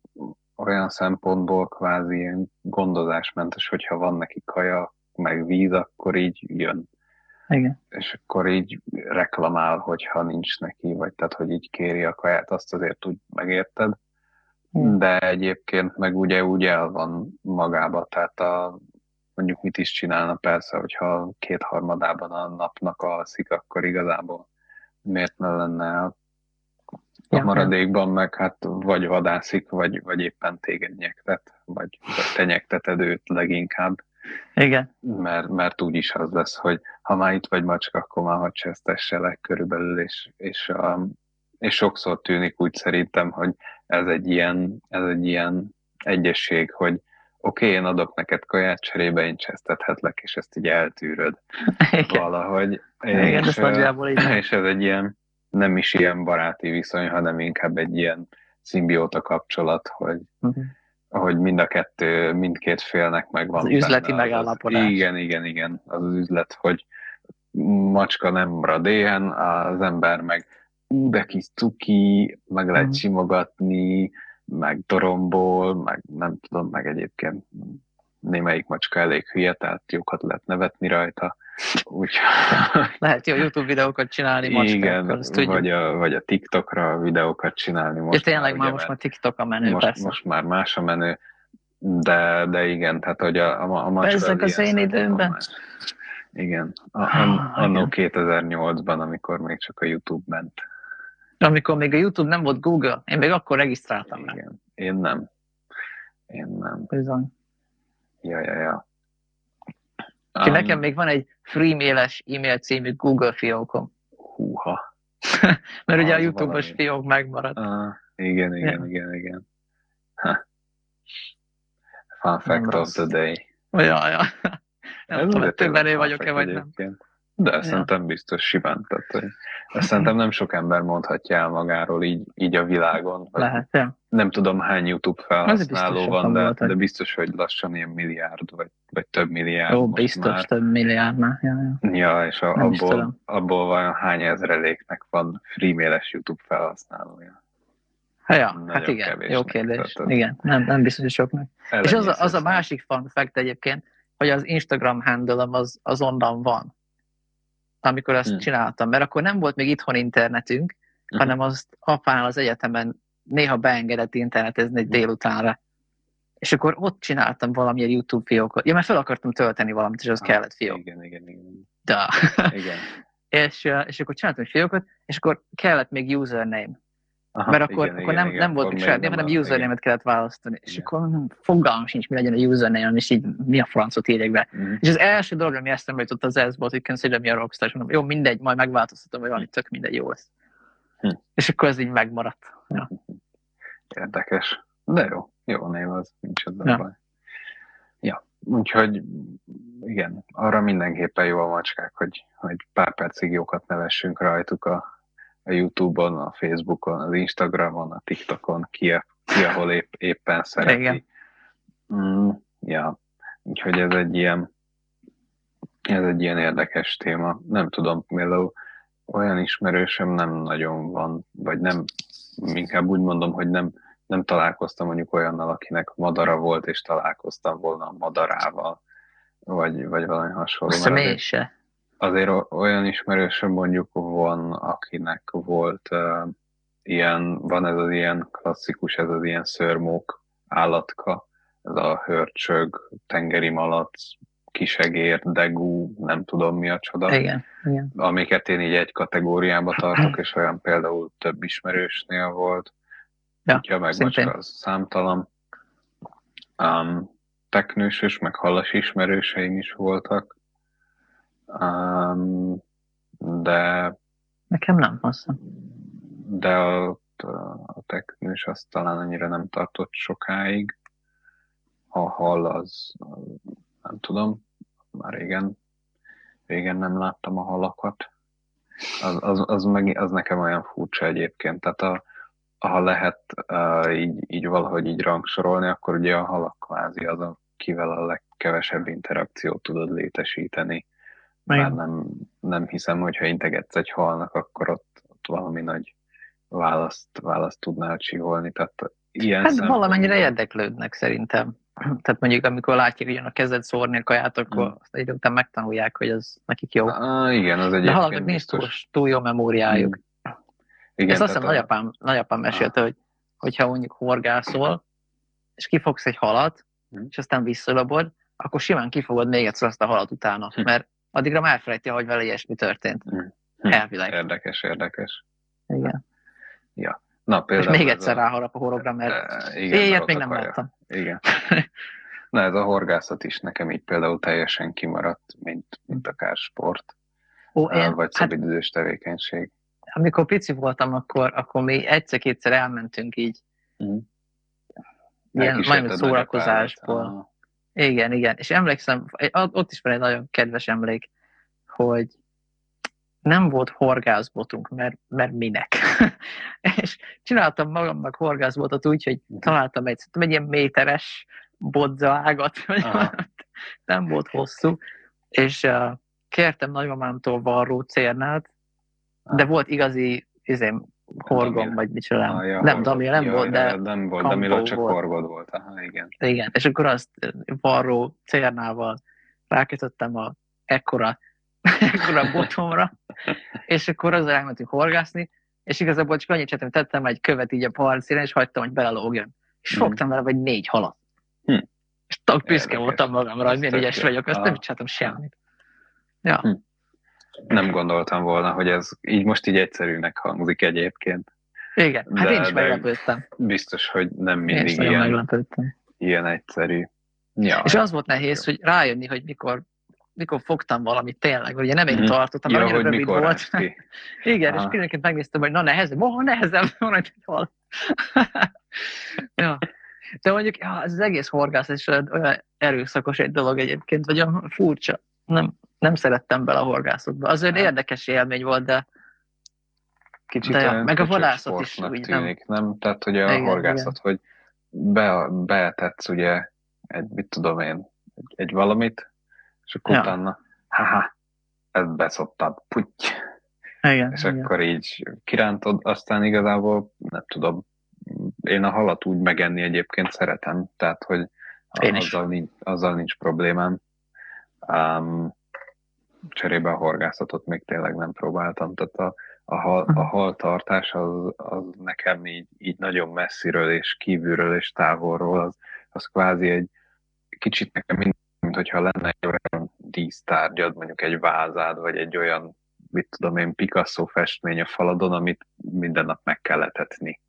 olyan szempontból kvázi ilyen gondozásmentes, hogyha van neki kaja, meg víz, akkor így jön Igen. és akkor így reklamál, hogyha nincs neki, vagy tehát, hogy így kéri a kaját, azt azért úgy megérted. Hmm. De egyébként meg ugye úgy el van magába, tehát a, mondjuk mit is csinálna persze, hogyha kétharmadában a napnak alszik, akkor igazából miért ne lenne a Ja, maradékban meg hát vagy vadászik, vagy, vagy éppen téged nyektet, vagy, vagy te nyekteted őt leginkább Igen. mert, mert úgyis az lesz, hogy ha már itt vagy macska, akkor már hadd csesztesselek körülbelül, és, és, um, és sokszor tűnik úgy szerintem, hogy ez egy ilyen, ez egy ilyen egyesség, hogy oké, okay, én adok neked kaját, cserébe én csesztethetlek, és ezt így eltűröd Igen. valahogy. Igen, és, ez nagyjából így. és ez egy ilyen, nem is ilyen baráti viszony, hanem inkább egy ilyen szimbióta kapcsolat, hogy, Mhm. Hogy mind a kettő, mindkét félnek megvan. Az üzleti benne az- megállapodás. Igen, igen, igen, az az üzlet, hogy macska nem marad éhen, az ember meg ú, de kis cuki, meg lehet Mhm. simogatni, meg dorombol, meg nem tudom, meg egyébként némelyik macska elég hülye, tehát jókat lehet nevetni rajta. Úgyhogy Lehet jó YouTube videókat csinálni macskával, igen, azt tudjuk. vagy a, vagy a TikTokra videókat csinálni. Most ja, tényleg ugye, már most már TikTok a menő, most, persze. most már más a menő, de, de igen, tehát hogy a, a, a macska Bezzeg az én időmben. Igen, a, Ah, an, annó igen. 2008-ban, amikor még csak a YouTube ment. Amikor még a YouTube nem volt Google, én még akkor regisztráltam rá. Igen. Én nem. Én nem. Bizony. Ja, ja, ja. Um, nekem még van egy freemailes e-mail című Google fiókom. Húha. Mert ugye a YouTube-os fiók megmaradt. Uh, igen, igen, Ja. igen, igen. Ha. Fun fact Nem of rossz. the day. Ja, ja. nem Ez tudom, azért többen tényleg vagyok-e, vagy nem. De Ja. szerintem biztos simán. Tehát, hogy ezt szerintem nem sok ember mondhatja el magáról így, így a világon. Lehet, ja. Nem tudom hány YouTube felhasználó van, de, voltak. de biztos, hogy lassan ilyen milliárd, vagy, vagy több milliárd. Ó, biztos Már. több milliárdnál. Ja, ja. Ja, és a, abból, abból vajon hány ezreléknek van freemailes YouTube felhasználója? Ha, ja, Nagyon hát igen, kevésnek, jó kérdés. tehát- Igen, nem, nem biztos, hogy soknak. És az a, az a másik fun fact egyébként, hogy az Instagram handle az, az onnan van, amikor ezt Hmm. csináltam, mert akkor nem volt még itthon internetünk, Mhm. hanem azt apánál az egyetemen néha beengedett internetezni egy Mhm. délutánra. És akkor ott csináltam valamilyen YouTube fiókot. Ja, mert fel akartam tölteni valamit, és az Ah, kellett fiók. Igen, igen, igen. Da. igen. és, és akkor csináltam fiókot, és akkor kellett még username. Aha, Mert akkor, igen, akkor igen, nem, igen, nem volt még saját nem hanem username-et kellett választani. És Igen. akkor hm, fogalmam sincs, mi legyen a username és így mi a francot írjak be. Mhm. És az első dolog, ami eszembe jutott az ez volt, hogy consider me a rockstar, és mondom, jó, mindegy, majd megváltoztatom, vagy valami tök mindegy, jó lesz. Hm. És akkor ez így megmaradt. Ja. Érdekes. De jó, jó név az, nincs ezzel Ja. baj. Ja, úgyhogy igen, arra mindenképpen jó a macskák, hogy, hogy pár percig jókat nevessünk rajtuk a, a Youtube-on, a Facebookon, az Instagramon, a TikTokon, ki, a, ki ahol épp, éppen szereti. Igen. Mm, ja, úgyhogy ez egy ilyen ez egy ilyen érdekes téma. Nem tudom, például olyan ismerősöm nem nagyon van, vagy nem, inkább úgy mondom, hogy nem, nem találkoztam mondjuk olyannal, akinek madara volt, és találkoztam volna a madarával, vagy, vagy valami hasonló. Személy azért, se. Azért olyan ismerősöm mondjuk van, akinek volt uh, ilyen, van ez az ilyen klasszikus, ez az ilyen szörmók állatka, ez a hörcsög, tengeri malac, kisegér, degú, nem tudom mi a csoda Igen, igen. amiket én így egy kategóriába tartok, és olyan például több ismerősnél volt. Ja, Kutya meg szintén. macska, az számtalan. Um, teknősös, meg halas ismerőseim is voltak. Um, de Nekem nem, hiszem. de a, a teknős az talán annyira nem tartott sokáig. A hal az, nem tudom, már régen, régen nem láttam a halakat. Az, az, az, meg, az nekem olyan furcsa egyébként. Tehát a, ha lehet uh, így, így valahogy így rangsorolni, akkor ugye a halak kvázi az, akivel a legkevesebb interakciót tudod létesíteni. Már nem, nem hiszem, hogy ha integetsz egy halnak, akkor ott, ott valami nagy választ, választ tudnál csiholni. Tehát ilyen Hát szempontból- valamennyire érdeklődnek szerintem. Tehát mondjuk, amikor látják, hogy a kezed szórni a kaját, akkor Hmm. azt egy után megtanulják, hogy az nekik jó. Ah, igen, az De egyébként halaknak nincs túl, túl jó memóriájuk. Mm. Igen, Ezt azt hiszem a- nagyapám, nagyapám mesélte, hogy hogyha mondjuk horgászol, és kifogsz egy halat, Hm. és aztán visszalobod, akkor simán kifogod még egyszer azt a halat utána, Hm. mert addigra már elfelejti, hogy vele ilyesmi történt. Hm. Elvileg. Érdekes, érdekes. Igen. Na, És például még ez egyszer a- ráharap a horogra, mert Eh, igen, ilyet még nem akarja. láttam. Igen. Na, ez a horgászat is nekem így például teljesen kimaradt, mint, mint akár sport, Ó, eh, én, vagy hát, szabadidős tevékenység. amikor pici voltam, akkor, akkor mi egyszer-kétszer elmentünk így Mhm. ilyen Elkísérted majd szórakozásból. Igen, igen. És emlékszem, ott is van egy nagyon kedves emlék, hogy nem volt horgászbotunk, mert, mert minek. és csináltam magamnak horgászbotot úgy, hogy Mhm. találtam egy, egy ilyen méteres valamit. nem volt hosszú, és uh, kértem nagymamámtól varró cérnát, de volt igazi izém, horgom, Damil. vagy micsoda. Ah, ja, nem, horgod. Damil nem Ja, volt, de Nem volt, Damila csak volt. horgod volt. Aha, igen. igen. És akkor azt varró cérnával rákötöttem a ekkora, ekkora botomra, és akkor azzal elmentünk horgászni, és igazából csak annyit csináltam, tettem egy követ így a parcére, és hagytam, hogy belelógjon. És Mhm. fogtam vele vagy négy halat. Hm. És tök büszke Érdekes. voltam magamra, hogy milyen ügyes vagyok, azt Ah. nem csináltam semmit. Ja, Hm. Nem gondoltam volna, hogy ez így most így egyszerűnek hangzik egyébként. igen. Hát De- én is meglepődtem. Biztos, hogy nem Én mindig nagyon ilyen, ilyen egyszerű. Ja, És az volt nehéz, hogy rájönni, hogy mikor mikor fogtam valamit tényleg, ugye nem én Mhm. tartottam, ja, annyira hogy rövid volt. Igen, és Aha. pillanatként megnéztem, hogy na nehezebb, oh, nehezebb, van egy hal. ja. De mondjuk ja, ez az egész horgász is olyan erőszakos egy dolog egyébként, vagy olyan furcsa. Nem, nem szerettem bele a horgászatba. Az olyan Hát. érdekes élmény volt, de Kicsit De olyan meg a vadászat is úgy, nem? tűnik, nem? Tehát, hogy a Igen, horgászat, hogy be, betetsz ugye egy, mit tudom én, egy, egy valamit, és akkor Ja. utána, haha, ezt beszoptad, putty, igen, és igen. akkor így kirántod, aztán igazából, nem tudom, én a halat úgy megenni egyébként szeretem, tehát, hogy Én is. azzal nincs, azzal nincs problémám. Um, cserébe a horgászatot még tényleg nem próbáltam, tehát a, a, hal, a haltartás az, az nekem így, így nagyon messziről és kívülről és távolról, az, az kvázi egy kicsit nekem mind, mint hogyha lenne egy olyan dísztárgyad, mondjuk egy vázád, vagy egy olyan, mit tudom én, Picasso festmény a faladon, amit minden nap meg kell etetni.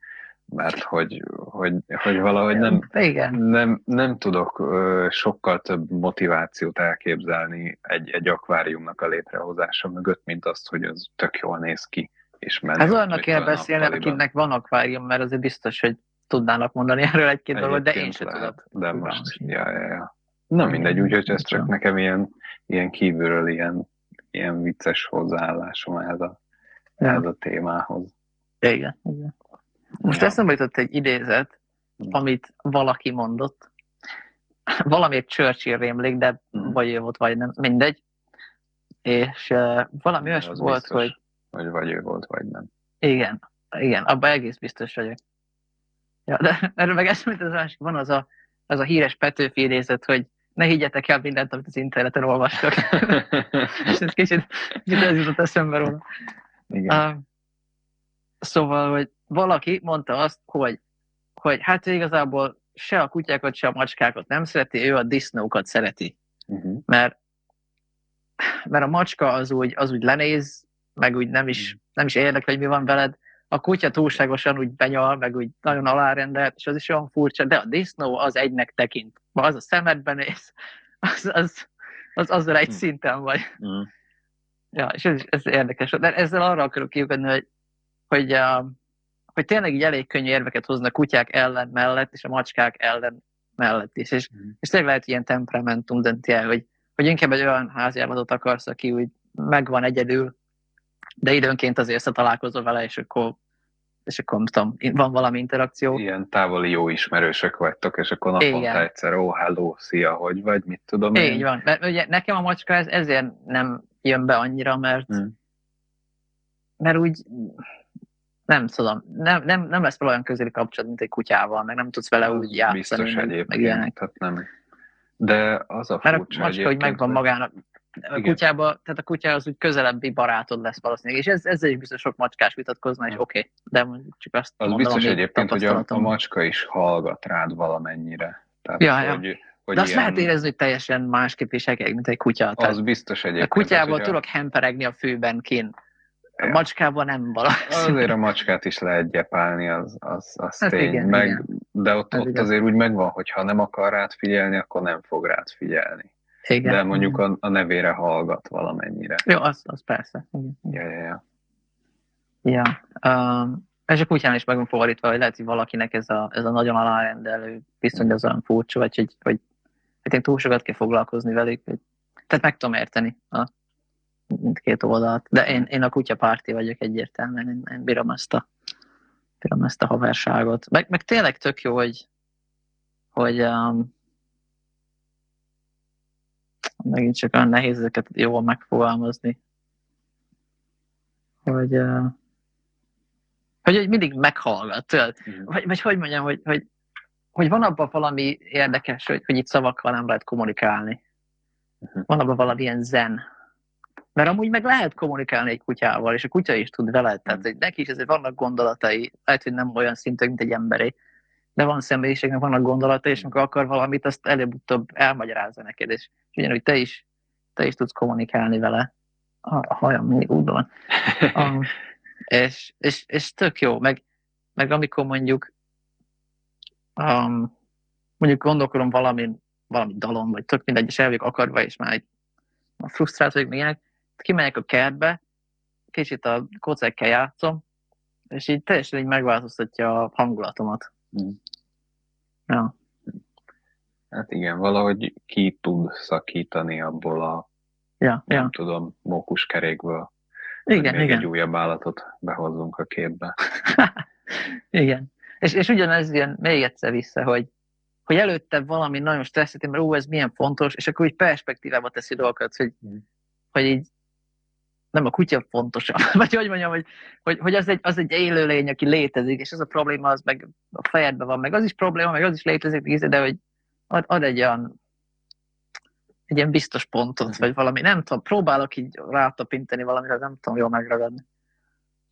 Mert hogy, hogy, hogy valahogy nem, Igen, nem, nem tudok sokkal több motivációt elképzelni egy, egy akváriumnak a létrehozása mögött, mint azt, hogy az tök jól néz ki. És menő, ez olyannak kell beszélni, akinek van akvárium, mert azért biztos, hogy tudnának mondani erről egy-két dolgot, de én sem tudom. De most, ja, ja, ja. Na mindegy, úgyhogy ez csak nekem ilyen, ilyen kívülről ilyen, ilyen vicces hozzáállásom ehhez a, Ja. ehhez a témához. Igen, igen. Most Ja. eszembe jutott egy idézet, Mm. amit valaki mondott. Valamiért Churchill rémlik, de Mm. vagy ő volt, vagy nem, mindegy. És uh, valami olyasmi volt, biztos, hogy Hogy vagy ő volt, vagy nem. igen, igen, abban egész biztos vagyok. Ja, de erről meg eszembe az másik, van az a, az a híres Petőfi idézet, hogy ne higgyetek el mindent, amit az interneten olvastok. És ez kicsit, kicsit ez jutott eszembe róla. Igen. Uh, szóval, hogy valaki mondta azt, hogy, hogy hát igazából se a kutyákat, se a macskákat nem szereti, ő a disznókat szereti. Uh-huh. Mert, mert a macska az úgy, az úgy lenéz, meg úgy nem is, nem is érdekel, hogy mi van veled. A kutya túlságosan úgy benyal, meg úgy nagyon alárendelt, és az is olyan furcsa, de a disznó az egynek tekint. Ma az a szemedben néz, az, az, az azzal egy Hm. szinten vagy. Uh-huh. Ja, és ez, ez érdekes. De ezzel arra akarok kiugodni, hogy, hogy, uh, hogy tényleg így elég könnyű érveket hoznak kutyák ellen mellett, és a macskák ellen mellett is. És, Mhm. és tényleg lehet ilyen temperamentum dönti el, hogy, hogy inkább egy olyan háziállatot akarsz, aki úgy megvan egyedül, de időnként azért összetalálkozol vele, és akkor, és akkor nem tudom, van valami interakció. Ilyen távoli jó ismerősök vagytok, és akkor naponta Igen. egyszer, ó, hello, szia, hogy vagy, mit tudom én. Így van. Mert ugye nekem a macska ez, ezért nem jön be annyira, mert, Mm. mert úgy nem tudom, nem, nem, nem lesz vele olyan közeli kapcsolat, mint egy kutyával, meg nem tudsz vele Az úgy játszani, Biztos meg, meg egyébként, ilyenek. tehát nem. De az a Mert a furcsa macska, hogy megvan magának. A Igen. kutyába, tehát a kutya az úgy közelebbi barátod lesz valószínűleg, és ez, ezzel is biztos sok macskás vitatkozna, és oké, okay, de mondjuk csak azt Az mondom, biztos egyébként, hogy a, a macska is hallgat rád valamennyire. Tehát, Ja, ja. hogy, hogy De azt ilyen, lehet érezni, hogy teljesen másképp viselkedik, mint egy kutya. Tehát Az biztos a egyébként. kutyával tehát, hogy tudok hemperegni a főben kint. A Ja. macskával nem valami. Azért a macskát is lehet gyepálni, az, az, az Hát tény. igen, Meg, igen. De ott, Ez ott igaz. azért úgy megvan, hogy ha nem akar rád figyelni, akkor nem fog rád figyelni. Igen. De mondjuk a, a nevére hallgat valamennyire. Jó, az, az persze. Igen. Ja, ja, ja. Ja. Um, és a kutyán is meg van fordítva, hogy lehet, hogy valakinek ez a, ez a nagyon alárendelő viszony az olyan furcsa, vagy hogy, hogy, hogy én túl sokat kell foglalkozni velük. Hogy, tehát meg tudom érteni a mindkét oldalt. De én, én a kutyapárti vagyok egyértelműen, én, én bírom ezt a, bírom ezt a haverságot. Meg, meg tényleg tök jó, hogy, hogy um, megint csak olyan nehéz ezeket jól megfogalmazni, hogy, uh, hogy, hogy mindig meghallgat, tudod? Vagy, vagy hogy mondjam, hogy, hogy, hogy van abban valami érdekes, hogy, hogy itt szavakkal nem lehet kommunikálni. Mhm. Van abban valamilyen zen. Mert amúgy meg lehet kommunikálni egy kutyával, és a kutya is tud veled, tehát hogy neki is ezért vannak gondolatai, lehet, hogy nem olyan szintű, mint egy emberé, de van személyiségnek, vannak gondolatai, és amikor akar valamit, azt előbb-utóbb elmagyarázza neked, és, ugyanúgy te is, te is tudsz kommunikálni vele. A, hajam mindig úgy van. És, és, és tök jó, meg, meg amikor mondjuk um, mondjuk gondolkodom valami, valami dalon, vagy tök mindegy, és el vagyok akarva, és már egy frusztrált vagyok, még ilyenek, kimegyek a kertbe, kicsit a kocekkel játszom, és így teljesen így megváltoztatja a hangulatomat. Mm. Ja. Hát igen, valahogy ki tud szakítani abból a, Ja, nem ja. tudom, mókuskerékből, Igen, még igen. egy újabb állatot behozzunk a képbe. Igen. És, és ugyanez jön még egyszer vissza, hogy, hogy előtte valami nagyon stresszet, mert ó, ez milyen fontos, és akkor úgy perspektívába teszi dolgokat, hogy, Mhm. hogy így nem a kutya fontosabb, vagy hogy mondjam, hogy, hogy, hogy az, egy, az egy élőlény, aki létezik, és ez a probléma az meg a fejedben van, meg az is probléma, meg az is létezik, de hogy ad, ad egy olyan egy ilyen biztos pontot, vagy valami, nem tudom, próbálok így rátapintani valamire, nem tudom jól megragadni.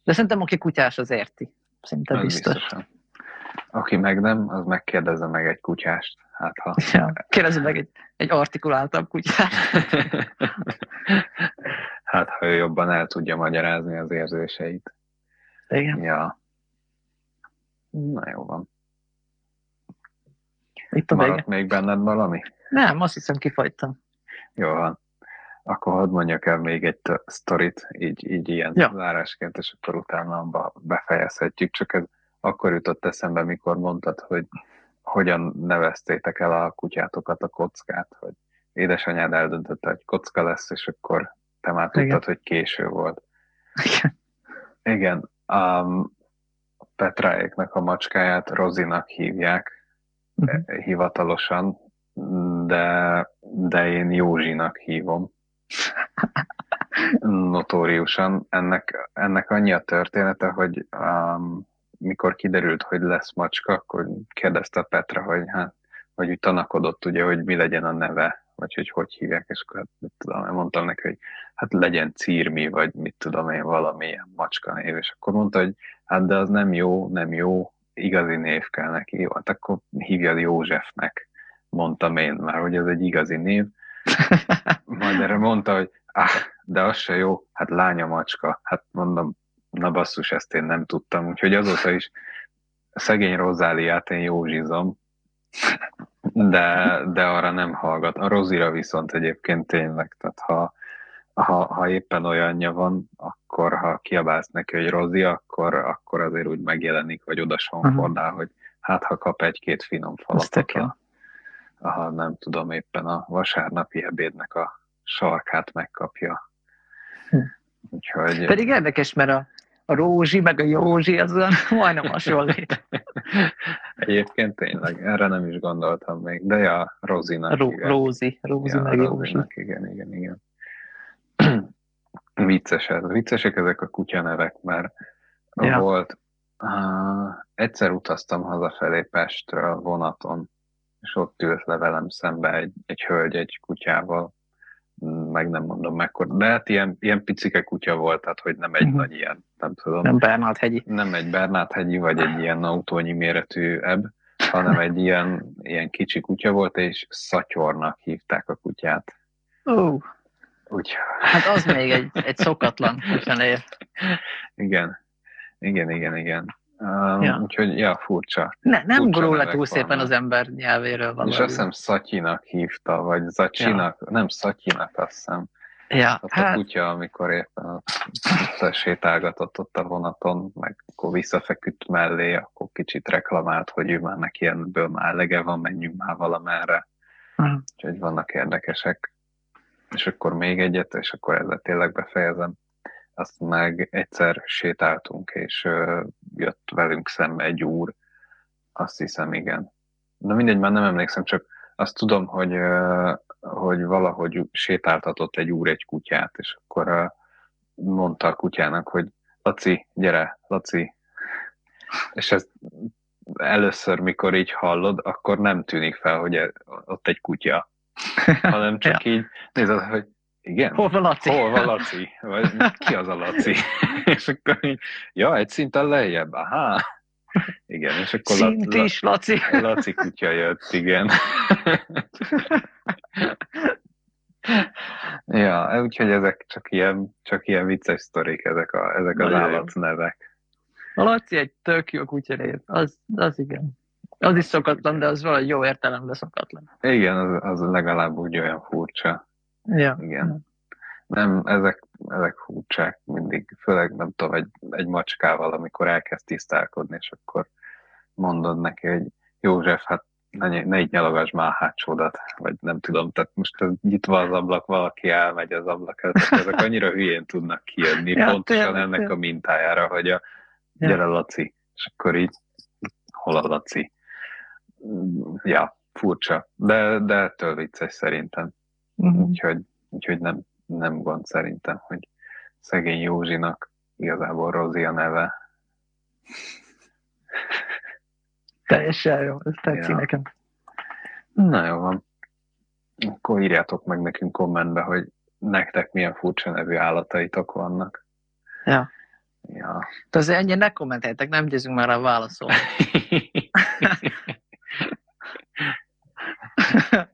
De szerintem aki kutyás, az érti. Szinte Az biztos. biztosan. Aki meg nem, az megkérdezze meg egy kutyást. Hát ha... Ja, kérdezze meg egy, egy artikuláltabb kutyát. hát ha ő jobban el tudja magyarázni az érzéseit. Igen. Ja. Na jó van. Itt a. Maradt még benned valami? Nem, azt hiszem kifagytam. Jó van. Akkor hadd mondjak el még egy sztorit, így, így ilyen Ja. zárásként, és akkor utána befejezhetjük. Csak ez akkor jutott eszembe, mikor mondtad, hogy hogyan neveztétek el a kutyátokat a kockát, hogy édesanyád eldöntötte, hogy kocka lesz, és akkor te már tudtad, Igen. hogy késő volt. Igen. Igen, um, Petráéknak a macskáját Rozinak hívják eh, hivatalosan, de, de én Józsinak hívom. Notóriusan. Ennek, ennek annyi a története, hogy um, mikor kiderült, hogy lesz macska, akkor kérdezte Petra, hogy hát, vagy úgy tanakodott ugye, hogy mi legyen a neve, vagy hogy hogy hívják, és akkor hát, mit tudom, én mondtam neki, hogy hát legyen Círmi, vagy mit tudom én, valamilyen macska név, és akkor mondta, hogy hát de az nem jó, nem jó, igazi név kell neki, jó, hát akkor hívjad Józsefnek, mondtam én már, hogy ez egy igazi név, majd erre mondta, hogy ah, de az se jó, hát lánya macska, hát mondom, na basszus, ezt én nem tudtam, úgyhogy azóta is szegény Rozáliát én józsizom, de, de arra nem hallgat. A Rozira viszont egyébként tényleg, tehát ha, ha, ha éppen olyanja van, akkor ha kiabálsz neki, hogy Rozi, akkor, akkor azért úgy megjelenik, vagy oda sonfordál, hogy hát ha kap egy-két finom falatot, a, ha nem tudom, éppen a vasárnapi ebédnek a sarkát megkapja. Hm. Úgyhogy... Pedig érdekes, mert a, a Rózsi meg a Józsi az olyan majdnem hasonlít. Egyébként tényleg, erre nem is gondoltam még, de ja, Rozinak Ró, hívják. Rózi, Rózi Ja, meg Józsi. Rozinak, igen, igen, igen. Vicces ez. Viccesek ezek a kutyanevek, mert Ja. volt, uh, egyszer utaztam hazafelé Pestről vonaton, és ott ült le velem szembe egy, egy hölgy egy kutyával, meg nem mondom mekkora, de hát ilyen, ilyen picike kutya volt, tehát hogy nem egy Mhm. nagy ilyen, nem tudom, Nem Bernát hegyi. nem egy Bernát-hegyi, vagy egy ilyen autónyi méretű ebb, hanem egy ilyen, ilyen kicsi kutya volt, és Szatyornak hívták a kutyát. Ó, Úgy, hát az még egy, egy szokatlan kutyanév. igen, igen, igen, igen. Um, Ja. Úgyhogy, ja, furcsa. Ne, nem Furcsa gurul le túl szépen vannak. az ember nyelvéről És valahogy. azt hiszem Szatyinak hívta, vagy Zacsinak, ja. nem Szatyinak, azt hiszem. Ja, Ott a hát, kutya, amikor éppen ott, ott sétálgatott ott a vonaton, meg akkor visszafeküdt mellé, akkor kicsit reklamált, hogy ő már neki ebből már elege van, menjünk már valamerre. hm, Úgyhogy vannak érdekesek. És akkor még egyet, és akkor ezzel tényleg befejezem. Azt meg egyszer sétáltunk, és jött velünk szembe egy úr, azt hiszem, igen. De mindegy, már nem emlékszem, csak azt tudom, hogy, hogy valahogy sétáltatott egy úr egy kutyát, és akkor mondta a kutyának, hogy Laci, gyere, Laci. És ez először, mikor így hallod, akkor nem tűnik fel, hogy e- ott egy kutya, hanem csak így nézed, hogy igen, hol van Laci? hol van Laci? Vagy ki az a Laci? és akkor így, ja, egy szinten lejjebb, aha. Igen, és akkor Szint La- is, Laci. Laci kutya jött, igen. ja, úgyhogy ezek csak ilyen, csak ilyen vicces sztorik, ezek, a, ezek az állatnevek. A Laci egy tök jó kutyanév. Az, az igen. Az is szokatlan, de az valahogy jó értelemben szokatlan. Igen, az, az legalább úgy olyan furcsa. Ja. Igen. Nem, ezek, ezek furcsák mindig, főleg nem tudom, egy, egy macskával, amikor elkezd tisztálkodni, és akkor mondod neki, hogy József, hát ne, ne így nyalogass már a hátsódat, vagy nem tudom, tehát most nyitva az ablak, valaki elmegy az ablak ezek annyira hülyén tudnak kijönni, Ja, pontosan tényleg, ennek tényleg. a mintájára, hogy a Ja. gyere Laci, és akkor így hol a Laci? Ja, furcsa, de, de ettől vicces szerintem. Mhm. Úgyhogy, úgyhogy nem, nem gond szerintem, hogy szegény Józsinak igazából Rozi a neve. Teljesen jó, ez tetszik Ja. nekem. Na jó van. Akkor írjátok meg nekünk kommentbe, hogy nektek milyen furcsa nevű állataitok vannak. Ja. Ja. De azért ennyire ne kommenteljetek, nem győzünk már a válaszol.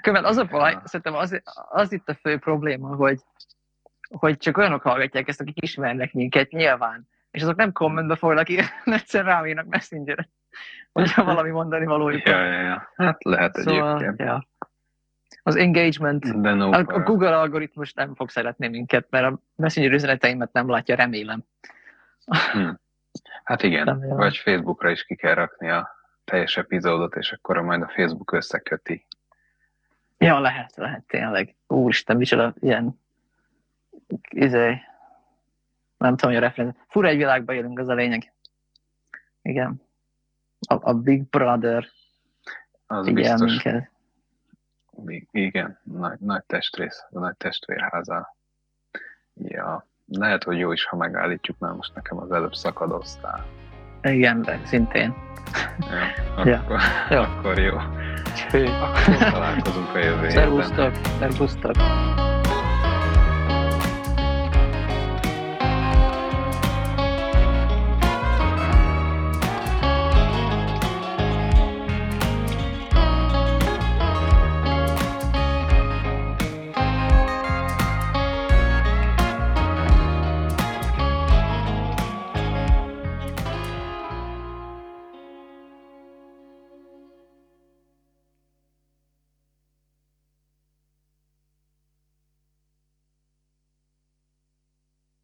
Követ az a baj, szerintem az, az itt a fő probléma, hogy, hogy csak olyanok hallgatják ezt, akik ismernek minket, nyilván. És azok nem kommentbe fognak írni, egyszerűen rám írnak messenger hogyha valami mondani valójuk. ja, ja, ja. Hát lehet szóval, egyébként. ja. Az engagement, De no a, a. Google algoritmus nem fog szeretni minket, mert a messenger üzeneteimet nem látja, remélem. Hát igen, Remélem. vagy Facebookra is ki kell rakni a teljes epizódot, és akkor majd a Facebook összeköti. Ja, lehet, lehet tényleg. Úristen, micsoda ilyen izé, nem tudom, hogy a referenc. Fura egy világban élünk, az a lényeg. Igen. A, a Big Brother Az figyel biztos. minket. Igen, nagy, nagy testrész, a nagy testvérháza. Ja, lehet, hogy jó is, ha megállítjuk, mert most nekem az előbb szakadoztál. Igen, de szintén. Ja, Ja. akkor, Jó. akkor jó. Hű. Akkor találkozunk a jövő. Szervusztok, szervusztok.